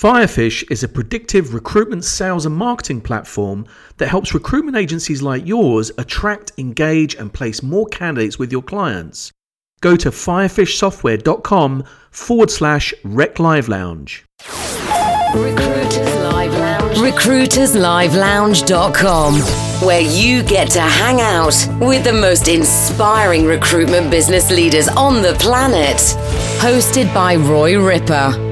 Firefish is a predictive recruitment sales and marketing platform that helps recruitment agencies like yours attract, engage, and place more candidates with your clients. Go to firefishsoftware.com forward slash rec live lounge. Recruiters Live Lounge. RecruitersLiveLounge.com, where you get to hang out with the most inspiring recruitment business leaders on the planet. Hosted by Roy Ripper.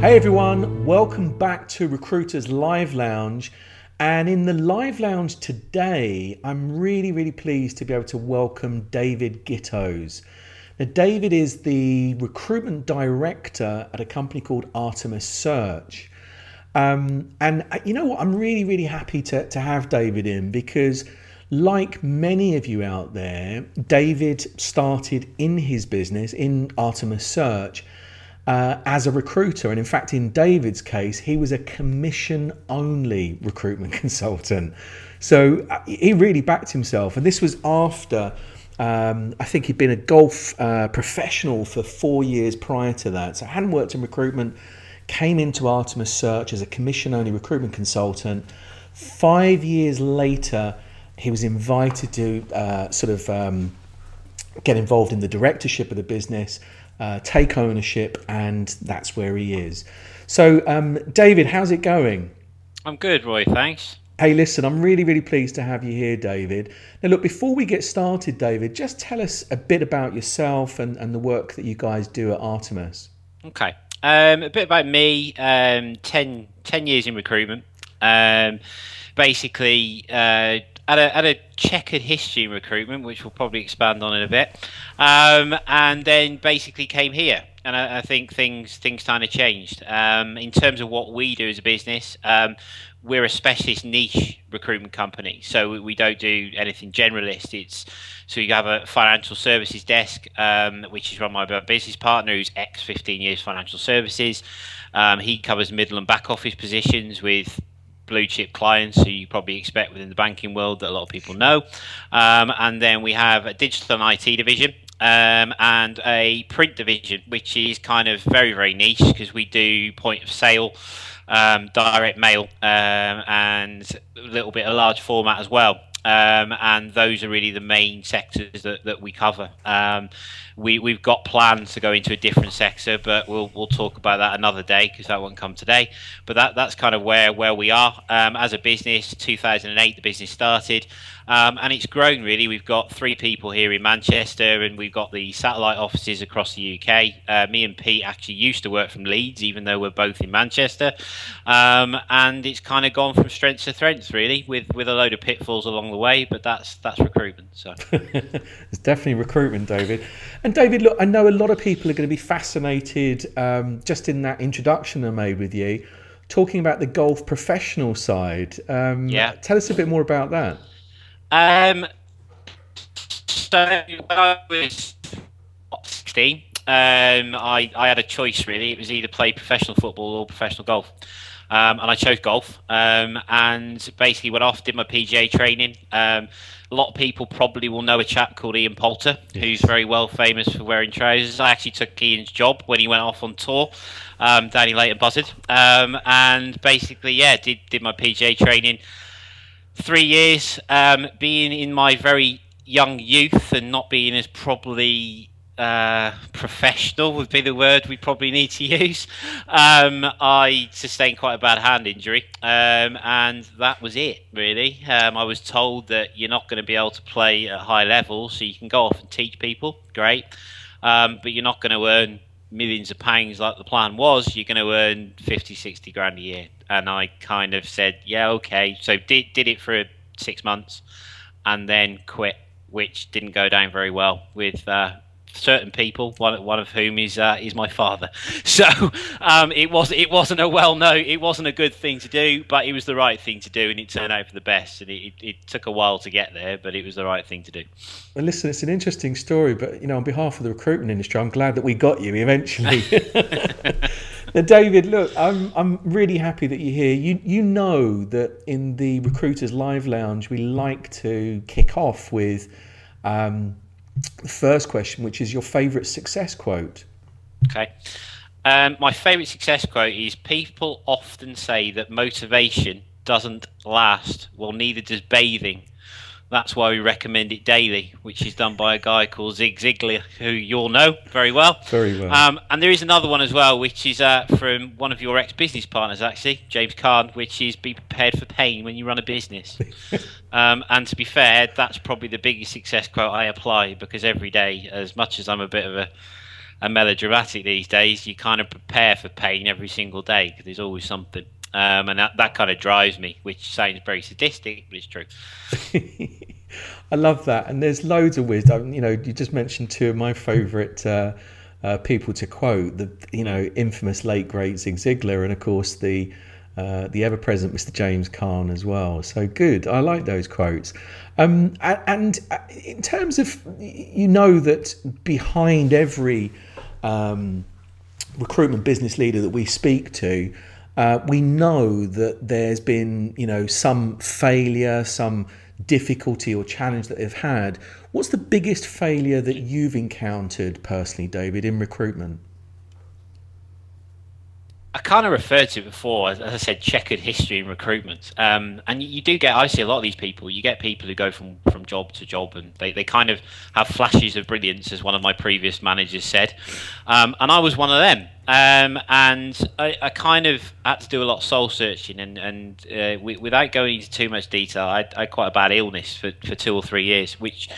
Hey everyone, welcome back to Recruiters Live Lounge. And in the Live Lounge today, I'm really, really pleased to be able to welcome David Gittoes. Now, David is the recruitment director at a company called Artemis Search. Um, and uh, you know what? I'm really, really happy to, to have David in because, like many of you out there, David started in his business in Artemis Search uh, as a recruiter. And in fact, in David's case, he was a commission only recruitment consultant. So uh, he really backed himself. And this was after um, I think he'd been a golf uh, professional for four years prior to that. So hadn't worked in recruitment, came into Artemis Search as a commission only recruitment consultant. Five years later, he was invited to uh, sort of um, get involved in the directorship of the business, uh, take ownership, and that's where he is. So, um, David, how's it going? I'm good, Roy. Thanks. Hey, listen, I'm really, really pleased to have you here, David. Now, look, before we get started, David, just tell us a bit about yourself and, and the work that you guys do at Artemis. Okay. Um, a bit about me um, 10, 10 years in recruitment. Um, basically, uh, had a, had a checkered history in recruitment, which we'll probably expand on in a bit. Um, and then basically came here and I, I, think things things kind of changed um, in terms of what we do as a business. Um, we're a specialist niche recruitment company, so we, we, don't do anything generalist. It's so you have a financial services desk, um, which is run by my business partner, who's ex 15 years financial services. Um, he covers middle and back office positions with blue chip clients who you probably expect within the banking world that a lot of people know. Um, and then we have a digital and IT division, um, and a print division, which is kind of very, very niche because we do point of sale, um, direct mail, um, and a little bit of large format as well. Um, and those are really the main sectors that, that we cover. Um, we, we've got plans to go into a different sector, but we'll, we'll talk about that another day because that won't come today. But that, that's kind of where, where we are. Um, as a business, 2008, the business started. Um, and it's grown really. We've got three people here in Manchester, and we've got the satellite offices across the UK. Uh, me and Pete actually used to work from Leeds, even though we're both in Manchester. Um, and it's kind of gone from strength to strength, really, with with a load of pitfalls along the way. But that's that's recruitment. So it's definitely recruitment, David. And David, look, I know a lot of people are going to be fascinated um, just in that introduction I made with you, talking about the golf professional side. Um, yeah. Tell us a bit more about that. Um, so when I was 16, um, I, I had a choice really. It was either play professional football or professional golf. Um, and I chose golf. Um, and basically went off, did my PGA training. Um, a lot of people probably will know a chap called Ian Poulter, yes. who's very well famous for wearing trousers. I actually took Ian's job when he went off on tour um, in Leighton Buzzard. Um, and basically, yeah, did, did my PGA training three years, um, being in my very young youth and not being as probably uh, professional would be the word we probably need to use. Um, I sustained quite a bad hand injury, um, and that was it, really. Um, I was told that you're not going to be able to play at high level, so you can go off and teach people, great, um, but you're not going to earn millions of pounds like the plan was. You're going to earn 50, 60 grand a year and I kind of said, yeah, okay. So did did it for six months, and then quit, which didn't go down very well with uh, certain people. One one of whom is uh, is my father. So um, it was it wasn't a well known, it wasn't a good thing to do, but it was the right thing to do, and it turned out for the best. And it, it, it took a while to get there, but it was the right thing to do. Well, listen, it's an interesting story, but you know, on behalf of the recruitment industry, I'm glad that we got you eventually. Now, David, look, I'm I'm really happy that you're here. You you know that in the Recruiters Live Lounge, we like to kick off with um, the first question, which is your favourite success quote. Okay. Um, my favourite success quote is people often say that motivation doesn't last. Well, neither does bathing. That's why we recommend it daily, which is done by a guy called Zig Ziglar, who you'll know very well. Very well. Um, and there is another one as well, which is uh, from one of your ex-business partners, actually, James Caan, which is be prepared for pain when you run a business. um, and to be fair, that's probably the biggest success quote I apply because every day, as much as I'm a bit of a, a melodramatic these days, you kind of prepare for pain every single day because there's always something. Um, and that, that kind of drives me, which sounds very sadistic, but it's true. I love that, and there's loads of wisdom. You know, you just mentioned two of my favourite uh, uh, people to quote: the you know infamous late great Zig Ziglar, and of course the uh, the ever present Mr. James Caan as well. So good. I like those quotes. Um, and uh, in terms of, you know, that behind every um, recruitment business leader that we speak to, uh, we know that there's been, you know, some failure, some difficulty or challenge that they've had. What's the biggest failure that you've encountered personally, David, in recruitment? I kind of referred to it before, as I said, checkered history in recruitment. Um, and you do get, I see a lot of these people, you get people who go from, from job to job and they, they kind of have flashes of brilliance, as one of my previous managers said. Um, and I was one of them. Um, and I, I, kind of had to do a lot of soul searching. And, and uh, w- without going into too much detail, I, I, had quite a bad illness for, for two or three years, which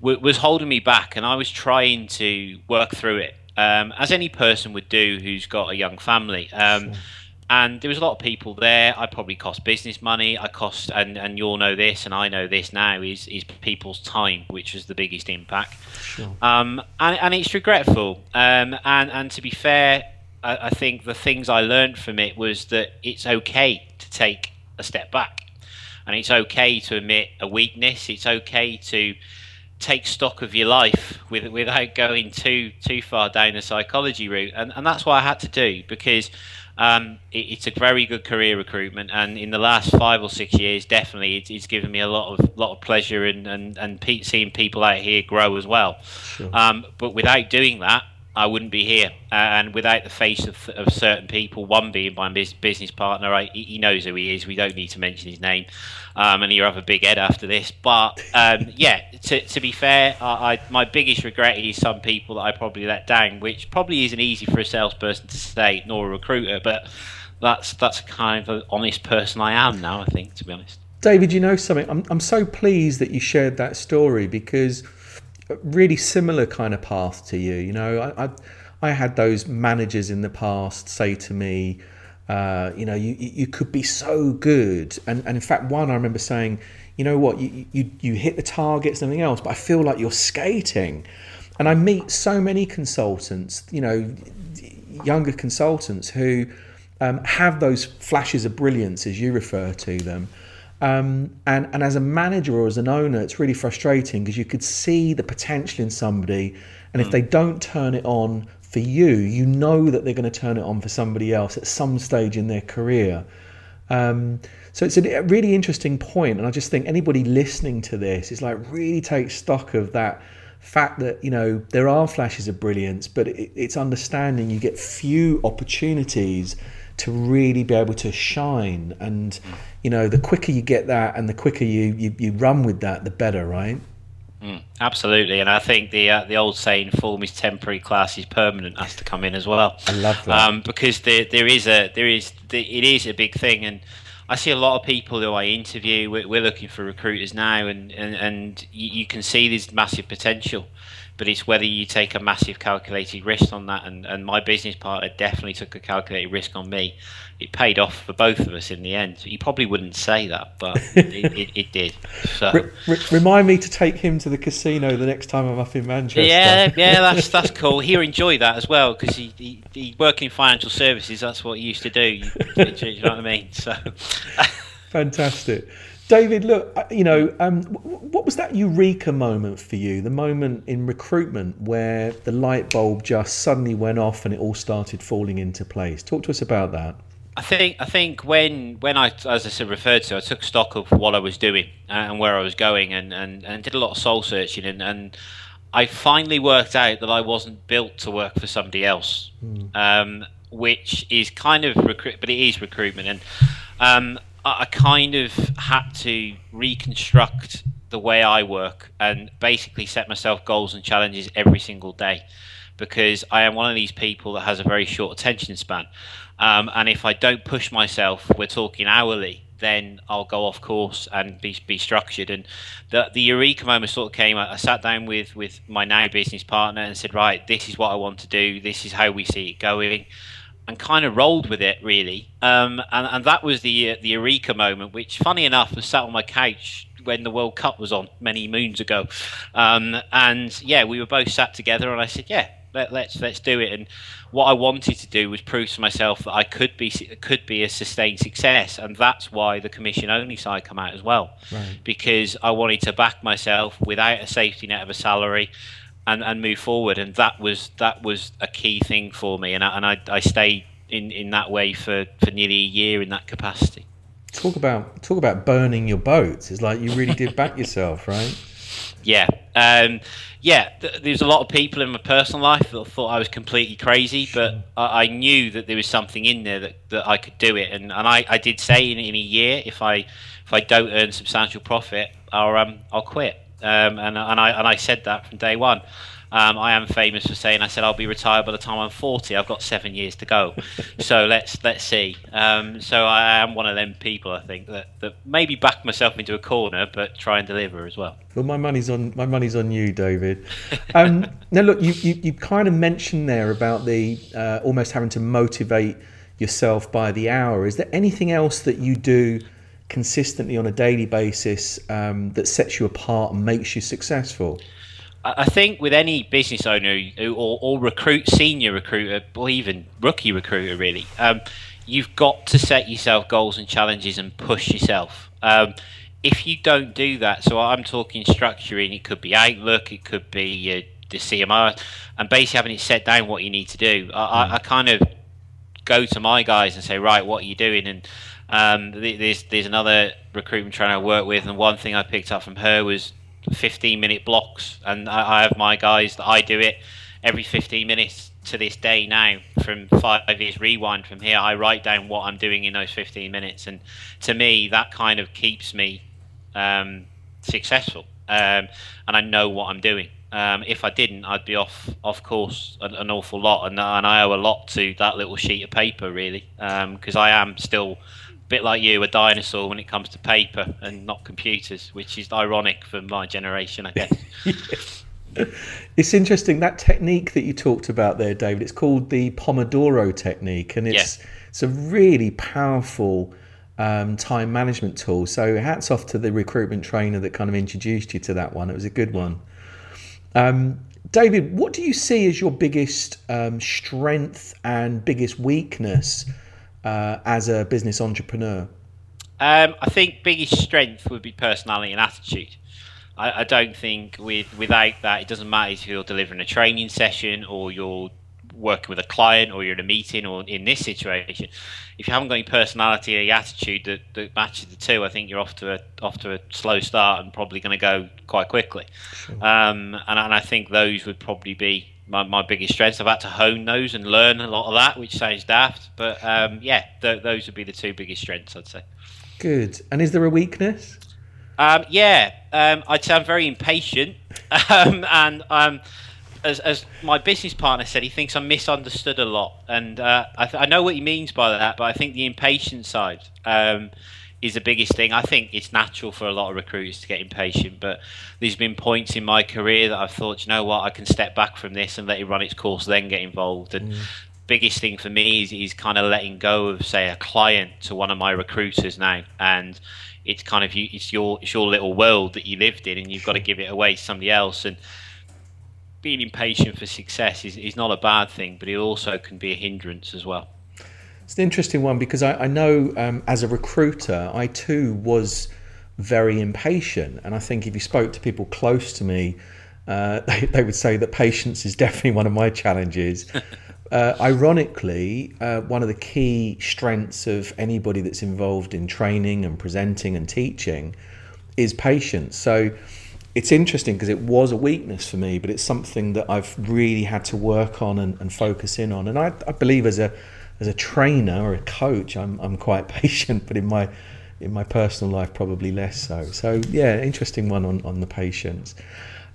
w- was holding me back. And I was trying to work through it um, as any person would do who's got a young family. Um, sure. And there was a lot of people there. I probably cost business money. I cost, and, and you all know this, and I know this now, is is people's time, which was the biggest impact. Sure. Um, and, and it's regretful. Um, and, and to be fair, I, I think the things I learned from it was that it's okay to take a step back. And it's okay to admit a weakness. It's okay to take stock of your life with, without going too too far down the psychology route, and and that's what I had to do because um, it, it's a very good career recruitment, and in the last five or six years, definitely it, it's given me a lot of lot of pleasure and and and pe- seeing people out here grow as well. Sure. Um, but without doing that, I wouldn't be here. Uh, and without the face of, of certain people, one being my business partner, I, he knows who he is. We don't need to mention his name. Um, and he'll have a big head after this. But um, yeah, to, to, be fair, I, I, my biggest regret is some people that I probably let down, which probably isn't easy for a salesperson to say, nor a recruiter. But that's that's kind of an honest person I am now. I think, to be honest. David, you know something? I'm I'm so pleased that you shared that story because really similar kind of path to you. You know, I, I, I had those managers in the past say to me, uh, you know, you, you could be so good. And, and in fact, one I remember saying, you know what, you, you, you hit the targets and everything else, but I feel like you're skating. And I meet so many consultants, you know, younger consultants who um, have those flashes of brilliance, as you refer to them. Um, and, and as a manager or as an owner, it's really frustrating because you could see the potential in somebody. And if mm. they don't turn it on for you, you know that they're going to turn it on for somebody else at some stage in their career. Um, so it's a really interesting point, and I just think anybody listening to this is like really take stock of that fact that you know there are flashes of brilliance, but it, it's understanding you get few opportunities to really be able to shine. And you know, the quicker you get that, and the quicker you you, you run with that, the better, right? Mm, absolutely, and I think the uh, the old saying "form is temporary, class is permanent" has to come in as well. I love that um, because there there is a there is it is a big thing, and I see a lot of people who I interview. We're, we're looking for recruiters now, and and, and you, you can see there's massive potential but it's whether you take a massive calculated risk on that. And, and my business partner definitely took a calculated risk on me. It paid off for both of us in the end. You probably wouldn't say that, but it, it, it, did. So remind me to take him to the casino the next time I'm up in Manchester. Yeah, yeah, that's that's cool. He'll enjoy that as well because he, he, he working in financial services. That's what he used to do. You, you know what I mean? So fantastic. David, look, you know, um, what was that eureka moment for you? The moment in recruitment where the light bulb just suddenly went off and it all started falling into place. Talk to us about that. I think I think when when I as I said referred to, I took stock of what I was doing and where I was going, and, and, and did a lot of soul searching, and, and I finally worked out that I wasn't built to work for somebody else, mm. um, which is kind of recruit, but it is recruitment, and um, I, kind of had to reconstruct the way I work and basically set myself goals and challenges every single day because I am one of these people that has a very short attention span. Um, and if I don't push myself, we're talking hourly, then I'll go off course and be, be structured. And the, the eureka moment sort of came. I, I sat down with, with my now business partner and said, right, this is what I want to do. This is how we see it going. And kind of rolled with it really, um, and and that was the uh, the eureka moment, which, funny enough, was sat on my couch when the World Cup was on many moons ago. Um, and yeah, we were both sat together, and I said, "Yeah, let, us let's, let's do it." And what I wanted to do was prove to myself that I could be could be a sustained success, and that's why the commission only side come out as well, right. because I wanted to back myself without a safety net of a salary. And, and move forward, and that was that was a key thing for me, and I, and I, I stayed in, in that way for, for nearly a year in that capacity talk about talk about burning your boats. It's like you really did back yourself, right? Yeah, um, yeah. Th- there's a lot of people in my personal life that thought I was completely crazy, but I, I, knew that there was something in there that, that I could do it, and, and I, I did say in, in a year if I if I don't earn substantial profit, I'll um, I'll quit, um, and and I and I said that from day one. Um, I am famous for saying I said I'll be retired by the time I'm 40. I've got seven years to go, so let's let's see. Um, so I am one of them people I think that, that maybe back myself into a corner, but try and deliver as well. Well, my money's on my money's on you, David. Um, now, look, you, you, you kind of mentioned there about the uh, almost having to motivate yourself by the hour. Is there anything else that you do? Consistently on a daily basis um, that sets you apart and makes you successful? I think with any business owner or, or recruit, senior recruiter, or even rookie recruiter, really, um, you've got to set yourself goals and challenges and push yourself. Um, if you don't do that, so I'm talking structuring, it could be Outlook, it could be uh, the CMR, and basically having it set down what you need to do. I, I, kind of go to my guys and say, right, what are you doing? And um, there's there's another recruitment trainer I work with, and one thing I picked up from her was 15 minute blocks, and I, I have my guys that I do it every 15 minutes to this day now. From five years rewind from here i write down what i'm doing in those 15 minutes. And to me that kind of keeps me um, successful. Um, and i know what i'm doing. Um, if i didn't i'd be off off course an, an awful lot. And, and, i owe a lot to that little sheet of paper really because um, i am still bit like you, a dinosaur when it comes to paper and not computers, which is ironic for my generation, I guess. it's interesting that technique that you talked about there, David. It's called the Pomodoro technique, and it's yeah. it's a really powerful um, time management tool. So hats off to the recruitment trainer that kind of introduced you to that one. It was a good one. Um, David, what do you see as your biggest um, strength and biggest weakness? Uh, as a business entrepreneur? Um, I think biggest strength would be personality and attitude. I, I, don't think with without that it doesn't matter if you're delivering a training session or you're working with a client or you're in a meeting or in this situation. If you haven't got any personality or attitude that, that matches the two, I think you're off to a off to a slow start and probably going to go quite quickly. Sure. Um, and, and I think those would probably be my, my biggest strengths. I've had to hone those and learn a lot of that, which sounds daft, but um, yeah, th- those would be the two biggest strengths, I'd say. Good. And is there a weakness? Um, yeah, um, I'd say I'm very impatient, um, and um, as, as my business partner said, he thinks I'm misunderstood a lot, and uh, I, th- I, know what he means by that, but I think the impatient side um, is the biggest thing. I think it's natural for a lot of recruiters to get impatient, but there's been points in my career that I've thought, you know what, I can step back from this and let it run its course, then get involved. And mm. biggest thing for me is, is kind of letting go of, say, a client to one of my recruiters now, and it's kind of you, it's your it's your little world that you lived in, and you've got to give it away to somebody else. And being impatient for success is, is not a bad thing, but it also can be a hindrance as well. It's an interesting one because I, I know um, as a recruiter, I too was very impatient. And I think if you spoke to people close to me, uh, they, they, would say that patience is definitely one of my challenges. uh, ironically, uh, one of the key strengths of anybody that's involved in training and presenting and teaching is patience. So it's interesting because it was a weakness for me, but it's something that I've really had to work on and, and focus in on. And I, I believe as a as a trainer or a coach, I'm I'm quite patient, but in my in my personal life probably less so. So yeah, interesting one on, on the patience.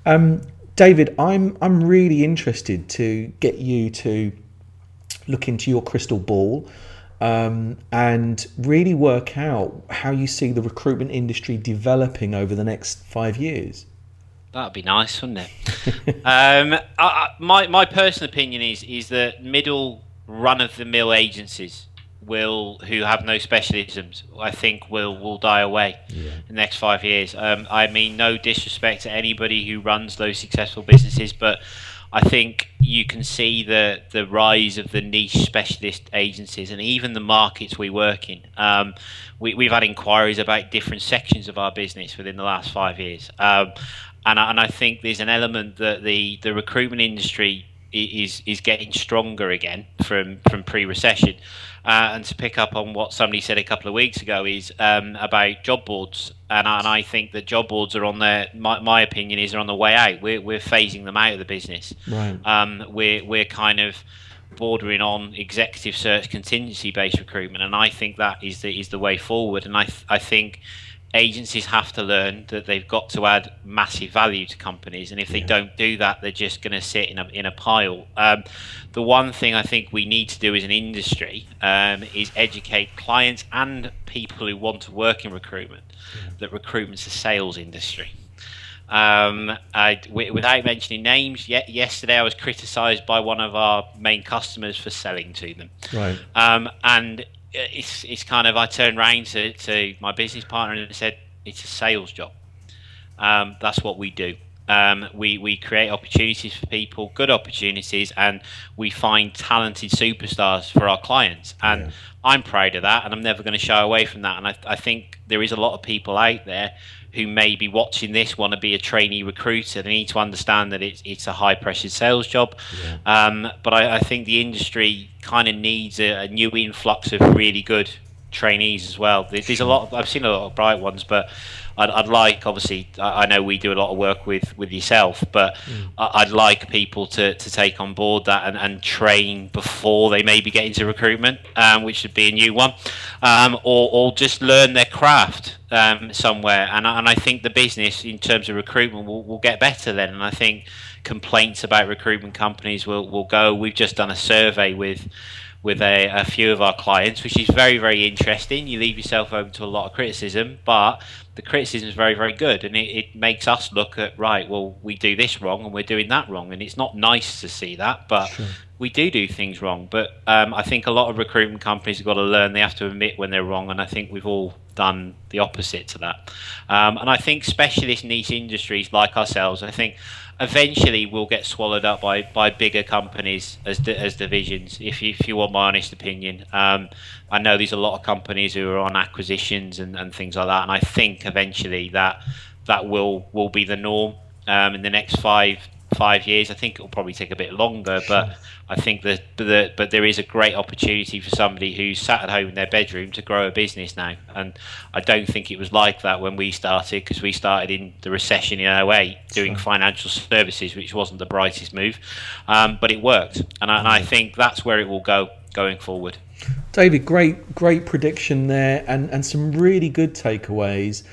Um, David, I'm I'm really interested to get you to look into your crystal ball um, and really work out how you see the recruitment industry developing over the next five years. That'd be nice, wouldn't it? um, I, I, my my personal opinion is is that middle run of the mill agencies will who have no specialisms, I think will will die away yeah. in the next five years. Um, I mean, no disrespect to anybody who runs those successful businesses, but I think you can see the the rise of the niche specialist agencies and even the markets we work in. Um, we, we've had inquiries about different sections of our business within the last five years. Um, and I, and I think there's an element that the the recruitment industry is is getting stronger again from from pre-recession. Uh, and to pick up on what somebody said a couple of weeks ago is um, about job boards, and I, and I think that job boards are on their. My, my opinion is are on the way out. We're we're phasing them out of the business. Right. Um, we're we're kind of bordering on executive search contingency based recruitment, and I think that is the is the way forward. And I I think agencies have to learn that they've got to add massive value to companies, and if they yeah. don't do that, they're just going to sit in a in a pile. Um, the one thing I think we need to do as an industry um, is educate clients and people who want to work in recruitment that recruitment's a sales industry. Um, I, without mentioning names, yet yesterday I was criticised by one of our main customers for selling to them. Right. Um, and it's it's kind of I turned around to, to my business partner and said it's a sales job. Um, that's what we do. Um, we we create opportunities for people, good opportunities, and we find talented superstars for our clients. And yeah. I'm proud of that, and I'm never going to shy away from that. And I, I think there is a lot of people out there who may be watching this want to be a trainee recruiter. They need to understand that it's it's a high pressure sales job. Yeah. Um, but I, I, think the industry kind of needs a, a, new influx of really good trainees as well. There's, a lot. Of, I've seen a lot of bright ones, but I'd, I'd like obviously I, I, know we do a lot of work with with yourself, but mm. I, would like people to, to take on board that and, and train before they maybe get into recruitment, um, which would be a new one, um, or or just learn their craft um, somewhere. And and I think the business in terms of recruitment will, will get better then. And I think complaints about recruitment companies will will go. We've just done a survey with with a, a, few of our clients, which is very, very interesting. You leave yourself open to a lot of criticism, but the criticism is very, very good, and it, it, makes us look at right. Well, we do this wrong, and we're doing that wrong, and it's not nice to see that, but sure. we do do things wrong. But um, I think a lot of recruitment companies have got to learn; they have to admit when they're wrong, and I think we've all done the opposite to that. Um, and I think specialist niche industries like ourselves, I think eventually will get swallowed up by, by bigger companies as as divisions. If you, if you want my honest opinion, um, I know there's a lot of companies who are on acquisitions and, and things like that, and I think eventually that that will will be the norm um, in the next five five years. I think it will probably take a bit longer, but I think that the, but there is a great opportunity for somebody who's sat at home in their bedroom to grow a business now. And I don't think it was like that when we started because we started in the recession in 08 doing financial services, which wasn't the brightest move, um, but it worked. And I, and I think that's where it will go going forward. David, great, great prediction there, and, and some really good takeaways.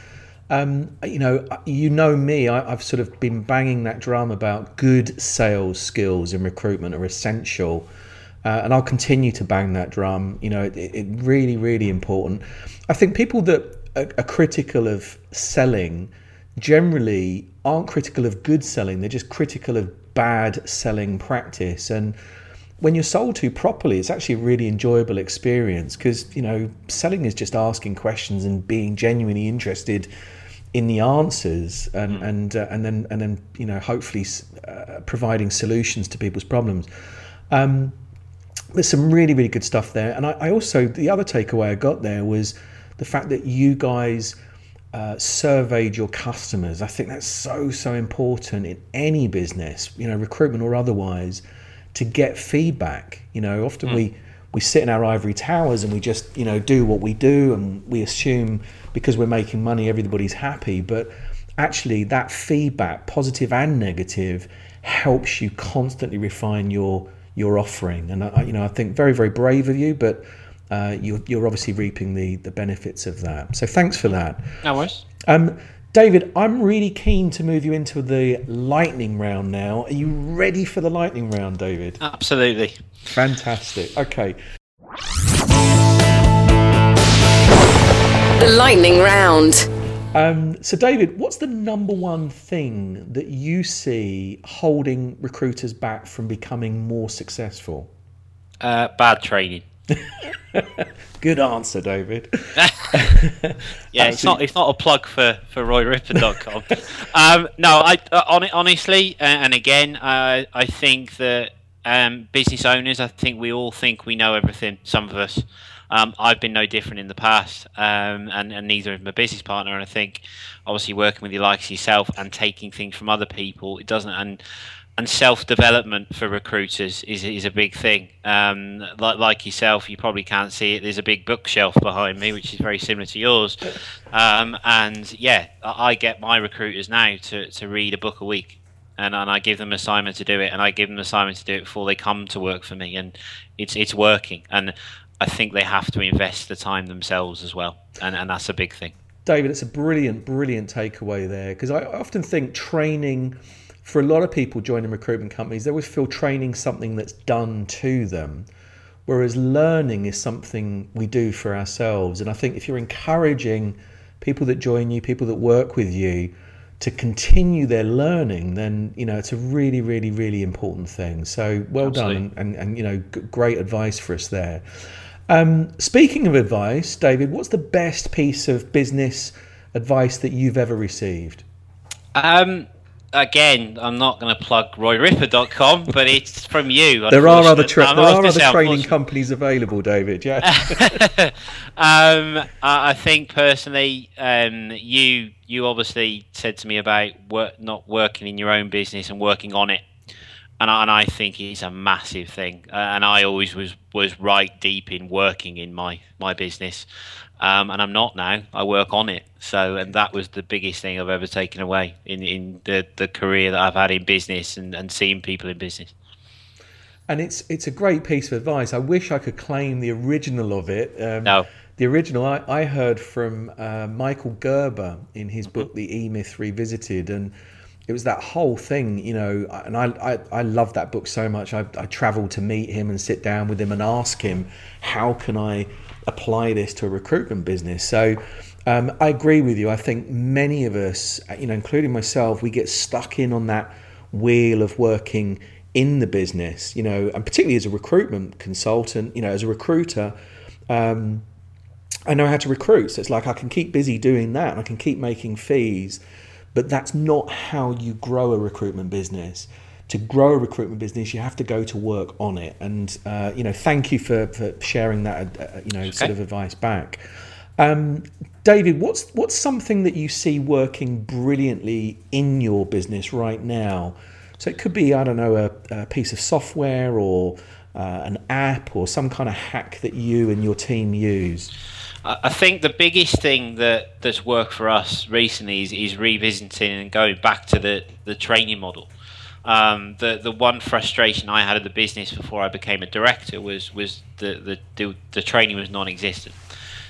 Um, you know, you know me. I, have sort of been banging that drum about good sales skills in recruitment are essential, uh, and I'll continue to bang that drum. You know, it, it really, really important. I think people that are, are critical of selling generally aren't critical of good selling. They're just critical of bad selling practice and when you're sold to properly, it's actually a really enjoyable experience because you know selling is just asking questions and being genuinely interested in the answers and mm. and uh, and then and then you know hopefully uh, providing solutions to people's problems. Um, there's some really really good stuff there, and I, I, also the other takeaway I got there was the fact that you guys. Uh, surveyed your customers. I think that's so so important in any business, you know, recruitment or otherwise, to get feedback. You know, often mm. we we sit in our ivory towers and we just you know do what we do and we assume because we're making money everybody's happy but actually that feedback, positive and negative, helps you constantly refine your your offering. And I, you know, I think very very brave of you, but uh, you're, you're obviously reaping the the benefits of that. So thanks for that. No worries. Um, David, I'm really keen to move you into the lightning round now. Are you ready for the lightning round, David? Absolutely. Fantastic. Okay. The lightning round. Um, so, David, what's the number one thing that you see holding recruiters back from becoming more successful? Uh, bad training. Good answer, David. yeah, it's not it's not a plug for for RoyRipper.com. um, no, I uh, on, honestly, uh, and again, uh, I think that um, business owners, I think we all think we know everything. Some of us. Um, I've been no different in the past, um, and, and neither is my business partner. And I think, obviously, working with the likes yourself and taking things from other people, it doesn't. And and self development for recruiters is is a big thing. Um, like, like yourself, you probably can't see it. There's a big bookshelf behind me, which is very similar to yours. Um, and yeah, I get my recruiters now to, to read a book a week, and, and I give them assignment to do it, and I give them assignment to do it before they come to work for me, and it's it's working. And I think they have to invest the time themselves as well, and and that's a big thing. David, it's a brilliant, brilliant takeaway there because I often think training for a lot of people joining recruitment companies, they always feel training something that's done to them, whereas learning is something we do for ourselves. And I think if you're encouraging people that join you, people that work with you, to continue their learning, then you know it's a really, really, really important thing. So well Absolutely. done, and, and, and, you know great advice for us there. Um, speaking of advice, David, what's the best piece of business advice that you've ever received? Um, again, I'm not going to plug RoyRipper.com, but it's from you. There are other tra- there are other training companies available, David. Yeah. um, I think personally, um, you you obviously said to me about work, not working in your own business and working on it. And I, and I think it's a massive thing. Uh, and I always was, was right deep in working in my, my business um, and I'm not now. I work on it. So, and that was the biggest thing I've ever taken away in, in the, the career that I've had in business and, and seeing people in business. And it's it's a great piece of advice. I wish I could claim the original of it. Um, no. The original I, I heard from uh, Michael Gerber in his book, The E Myth Revisited. And it was that whole thing, you know, and I, I, I love that book so much. I, I traveled to meet him and sit down with him and ask him, how can I apply this to a recruitment business. So um, I agree with you. I think many of us, you know, including myself, we get stuck in on that wheel of working in the business, you know, and particularly as a recruitment consultant, you know, as a recruiter. Um, I know how to recruit. So it's like I can keep busy doing that and I can keep making fees, but that's not how you grow a recruitment business to grow a recruitment business, you have to go to work on it. And uh, you know, thank you for, for sharing that uh, you know okay. sort of advice back. Um, David, what's what's something that you see working brilliantly in your business right now? So it could be I don't know a, a piece of software or uh, an app or some kind of hack that you and your team use. I think the biggest thing that that's worked for us recently is, is revisiting and going back to the, the training model. Um, the the one frustration I had of the business before I became a director was was the the, the, the training was non-existent.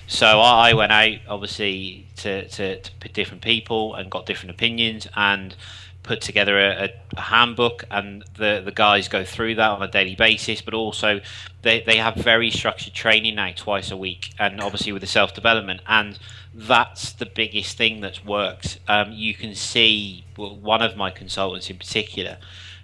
So I went out obviously to, to, to different people and got different opinions and put together a, a, handbook and the, the guys go through that on a daily basis but also they, they have very structured training now twice a week and obviously with the self-development. And that's the biggest thing that's worked. Um, you can see one of my consultants in particular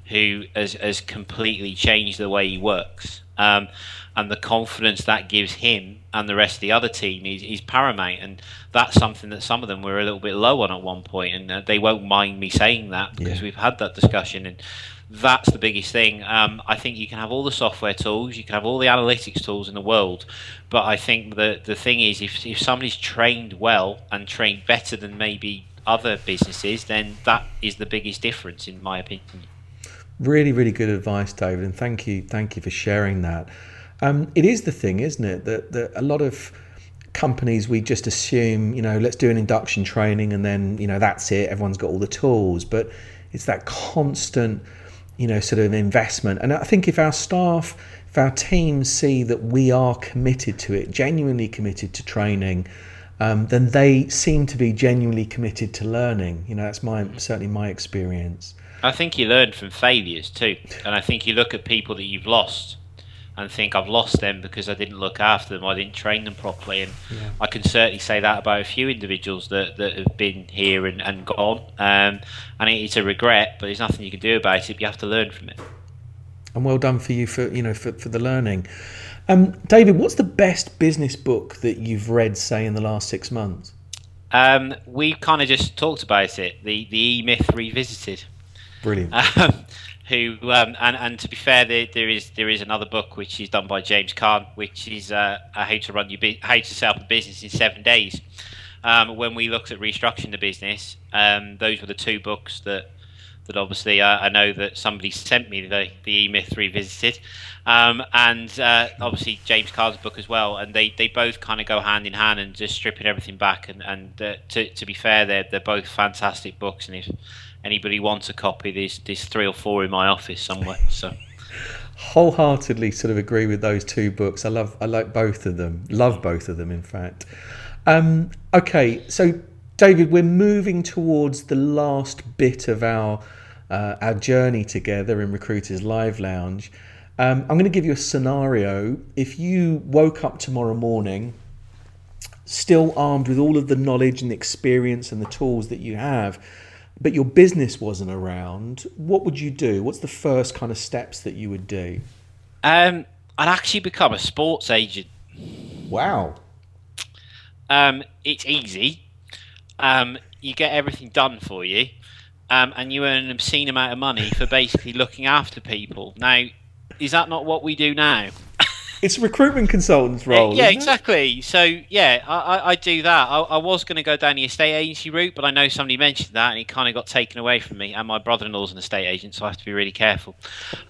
who has, has completely changed the way he works. Um, and the confidence that gives him and the rest of the other team is, is paramount. And that's something that some of them were a little bit low on at one point. and uh, they won't mind me saying that because yeah. we've had that discussion. And that's the biggest thing. Um, I think you can have all the software tools, you can have all the analytics tools in the world, but I think the the thing is, if if somebody's trained well and trained better than maybe other businesses, then that is the biggest difference, in my opinion. Really, really good advice, David, and thank you, thank you for sharing that. Um, it is the thing, isn't it, that, that a lot of companies we just assume, you know, let's do an induction training and then, you know, that's it. Everyone's got all the tools, but it's that constant, you know, sort of investment. And I think if our staff, if our teams see that we are committed to it, genuinely committed to training, um, then they seem to be genuinely committed to learning. You know, that's my certainly my experience. I think you learn from failures too, and I think you look at people that you've lost and think I've lost them because I didn't look after them, I didn't train them properly, and yeah. I can certainly say that about a few individuals that, that have been here and, and gone. Um, and it's a regret, but there's nothing you can do about it. You have to learn from it. And well done for you for you know for, for the learning. Um, David, what's the best business book that you've read, say, in the last six months? Um, we kind of just talked about it. The the E Myth revisited. Brilliant. Um, who um, and and to be fair, there, there is there is another book which is done by James Caan, which is uh, how to run your how to set up a business in seven days. Um, when we looked at restructuring the business, um, those were the two books that that obviously uh, I know that somebody sent me the the E Myth revisited, um, and uh, obviously James Caan's book as well, and they, they both kind of go hand in hand and just stripping everything back. And and uh, to to be fair, they're they're both fantastic books, and if anybody wants a copy, there's there's three or four in my office somewhere. So. Wholeheartedly, sort of agree with those two books. I love, I like both of them. Love both of them, in fact. Um, okay, so David, we're moving towards the last bit of our uh, our journey together in Recruiters Live Lounge. Um, I'm going to give you a scenario. If you woke up tomorrow morning, still armed with all of the knowledge and the experience and the tools that you have, but your business wasn't around, what would you do? What's the first kind of steps that you would do? Um, I'd actually become a sports agent. Wow. Um, it's easy. Um, you get everything done for you, um, and you earn an obscene amount of money for basically looking after people. Now, is that not what we do now? It's a recruitment consultant's role. Yeah, exactly. So yeah, I, I, I do that. I, I was going to go down the estate agency route, but I know somebody mentioned that, and it kind of got taken away from me. And my brother-in-law's an estate agent, so I have to be really careful.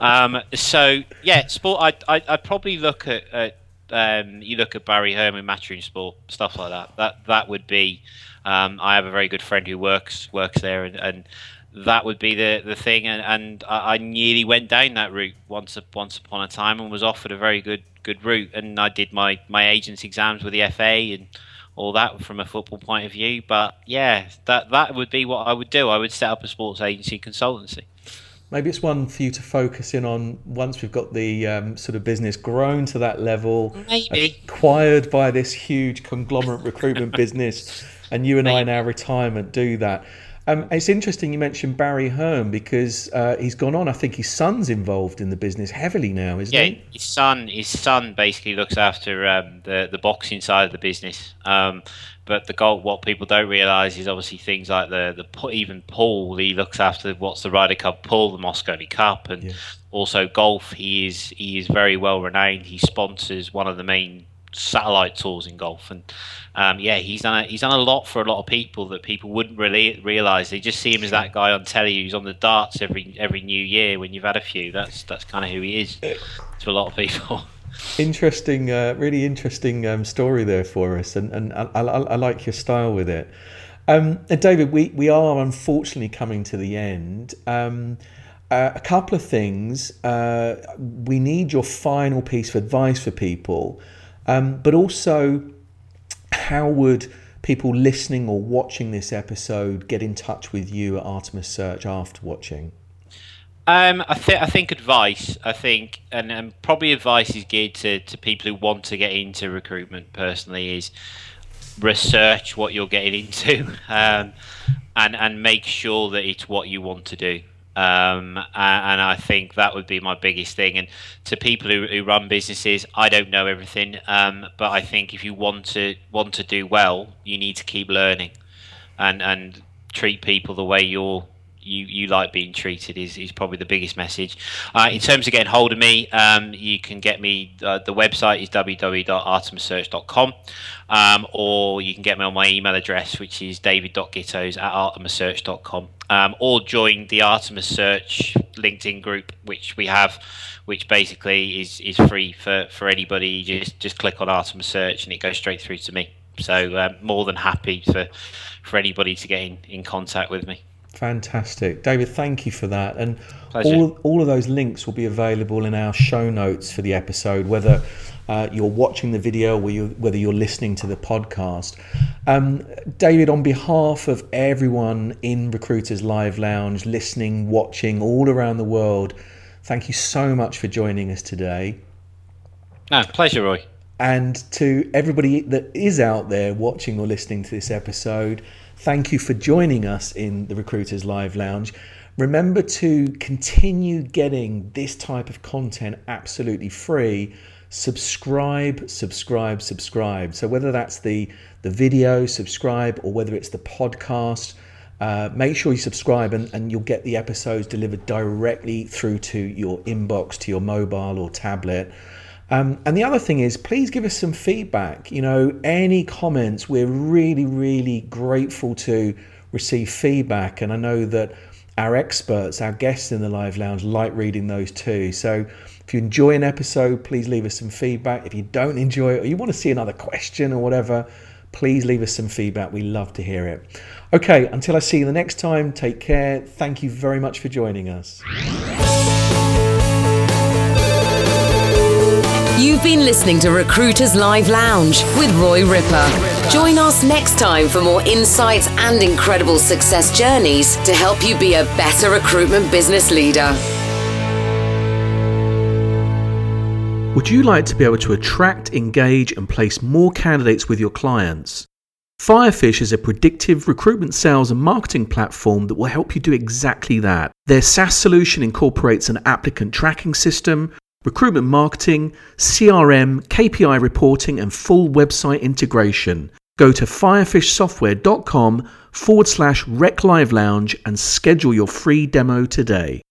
Um, so yeah, sport. I I I'd probably look at, at um, you look at Barry Hearn, Matchroom Sport, stuff like that. That that would be. Um, I have a very good friend who works works there, and, and that would be the the thing. And, and I, I nearly went down that route once once upon a time, and was offered a very good good route. And I did my my agents exams with the FA and all that from a football point of view. But yeah, that that would be what I would do. I would set up a sports agency consultancy. Maybe it's one for you to focus in on once we've got the um, sort of business grown to that level, Maybe. acquired by this huge conglomerate recruitment business, and you and Maybe. I in our retirement do that. Um, it's interesting you mentioned Barry Hearn because uh, he's gone on. I think his son's involved in the business heavily now, isn't yeah, he? his son. His son basically looks after um, the the boxing side of the business. Um, but the goal, what people don't realise is obviously things like the the even Paul. He looks after what's the Ryder Cup Paul, the Mosconi Cup, and yeah. also golf. He is he is very well renowned. He sponsors one of the main satellite tours in golf, and um, yeah, he's done a, he's done a lot for a lot of people that people wouldn't really realize. They just see him as that guy on telly who's on the darts every every New Year when you've had a few. That's that's kind of who he is to a lot of people. Interesting, uh, really interesting um, story there for us, and and I, I, I like your style with it. Um, David, we, we are unfortunately coming to the end. Um, uh, a couple of things. Uh, we need your final piece of advice for people. Um, but also, how would people listening or watching this episode get in touch with you at Artemis Search after watching? Um, I think I think advice. I think, and, and probably advice is geared to, to people who want to get into recruitment. Personally, is research what you're getting into, um, and and make sure that it's what you want to do. Um, and I think that would be my biggest thing. And to people who, who run businesses, I don't know everything, um, but I think if you want to want to do well, you need to keep learning, and and treat people the way you're you, you like being treated is, is probably the biggest message. Uh, in terms of getting hold of me, um, you can get me. Uh, the website is www.artemissearch.com, um, or you can get me on my email address, which is david.gittos at artemissearch.com, um, or join the Artemis Search LinkedIn group, which we have, which basically is, is free for, for anybody. You just just click on Artemis Search and it goes straight through to me. So um, more than happy for for anybody to get in, in contact with me. Fantastic, David. Thank you for that. And Pleasure. all all of those links will be available in our show notes for the episode, whether uh, you're watching the video or you, whether you're listening to the podcast. Um, David, on behalf of everyone in Recruiters Live Lounge, listening, watching all around the world, thank you so much for joining us today. No, pleasure, Roy. And to everybody that is out there watching or listening to this episode, thank you for joining us in the Recruiters Live Lounge. Remember to continue getting this type of content absolutely free. Subscribe, subscribe, subscribe. So whether that's the the video, subscribe, or whether it's the podcast, uh, make sure you subscribe and, and you'll get the episodes delivered directly through to your inbox, to your mobile or tablet. Um, and the other thing is, please give us some feedback. You know, any comments, we're really, really grateful to receive feedback. And I know that our experts, our guests in the live lounge, like reading those too. So if you enjoy an episode, please leave us some feedback. If you don't enjoy it or you want to see another question or whatever, please leave us some feedback. We love to hear it. Okay, until I see you the next time, take care. Thank you very much for joining us. You've been listening to Recruiters Live Lounge with Roy Ripper. Join us next time for more insights and incredible success journeys to help you be a better recruitment business leader. Would you like to be able to attract, engage, and place more candidates with your clients? Firefish is a predictive recruitment sales and marketing platform that will help you do exactly that. Their SaaS solution incorporates an applicant tracking system, recruitment marketing, CRM, KPI reporting, and full website integration. Go to firefishsoftware.com forward slash rec live lounge and schedule your free demo today.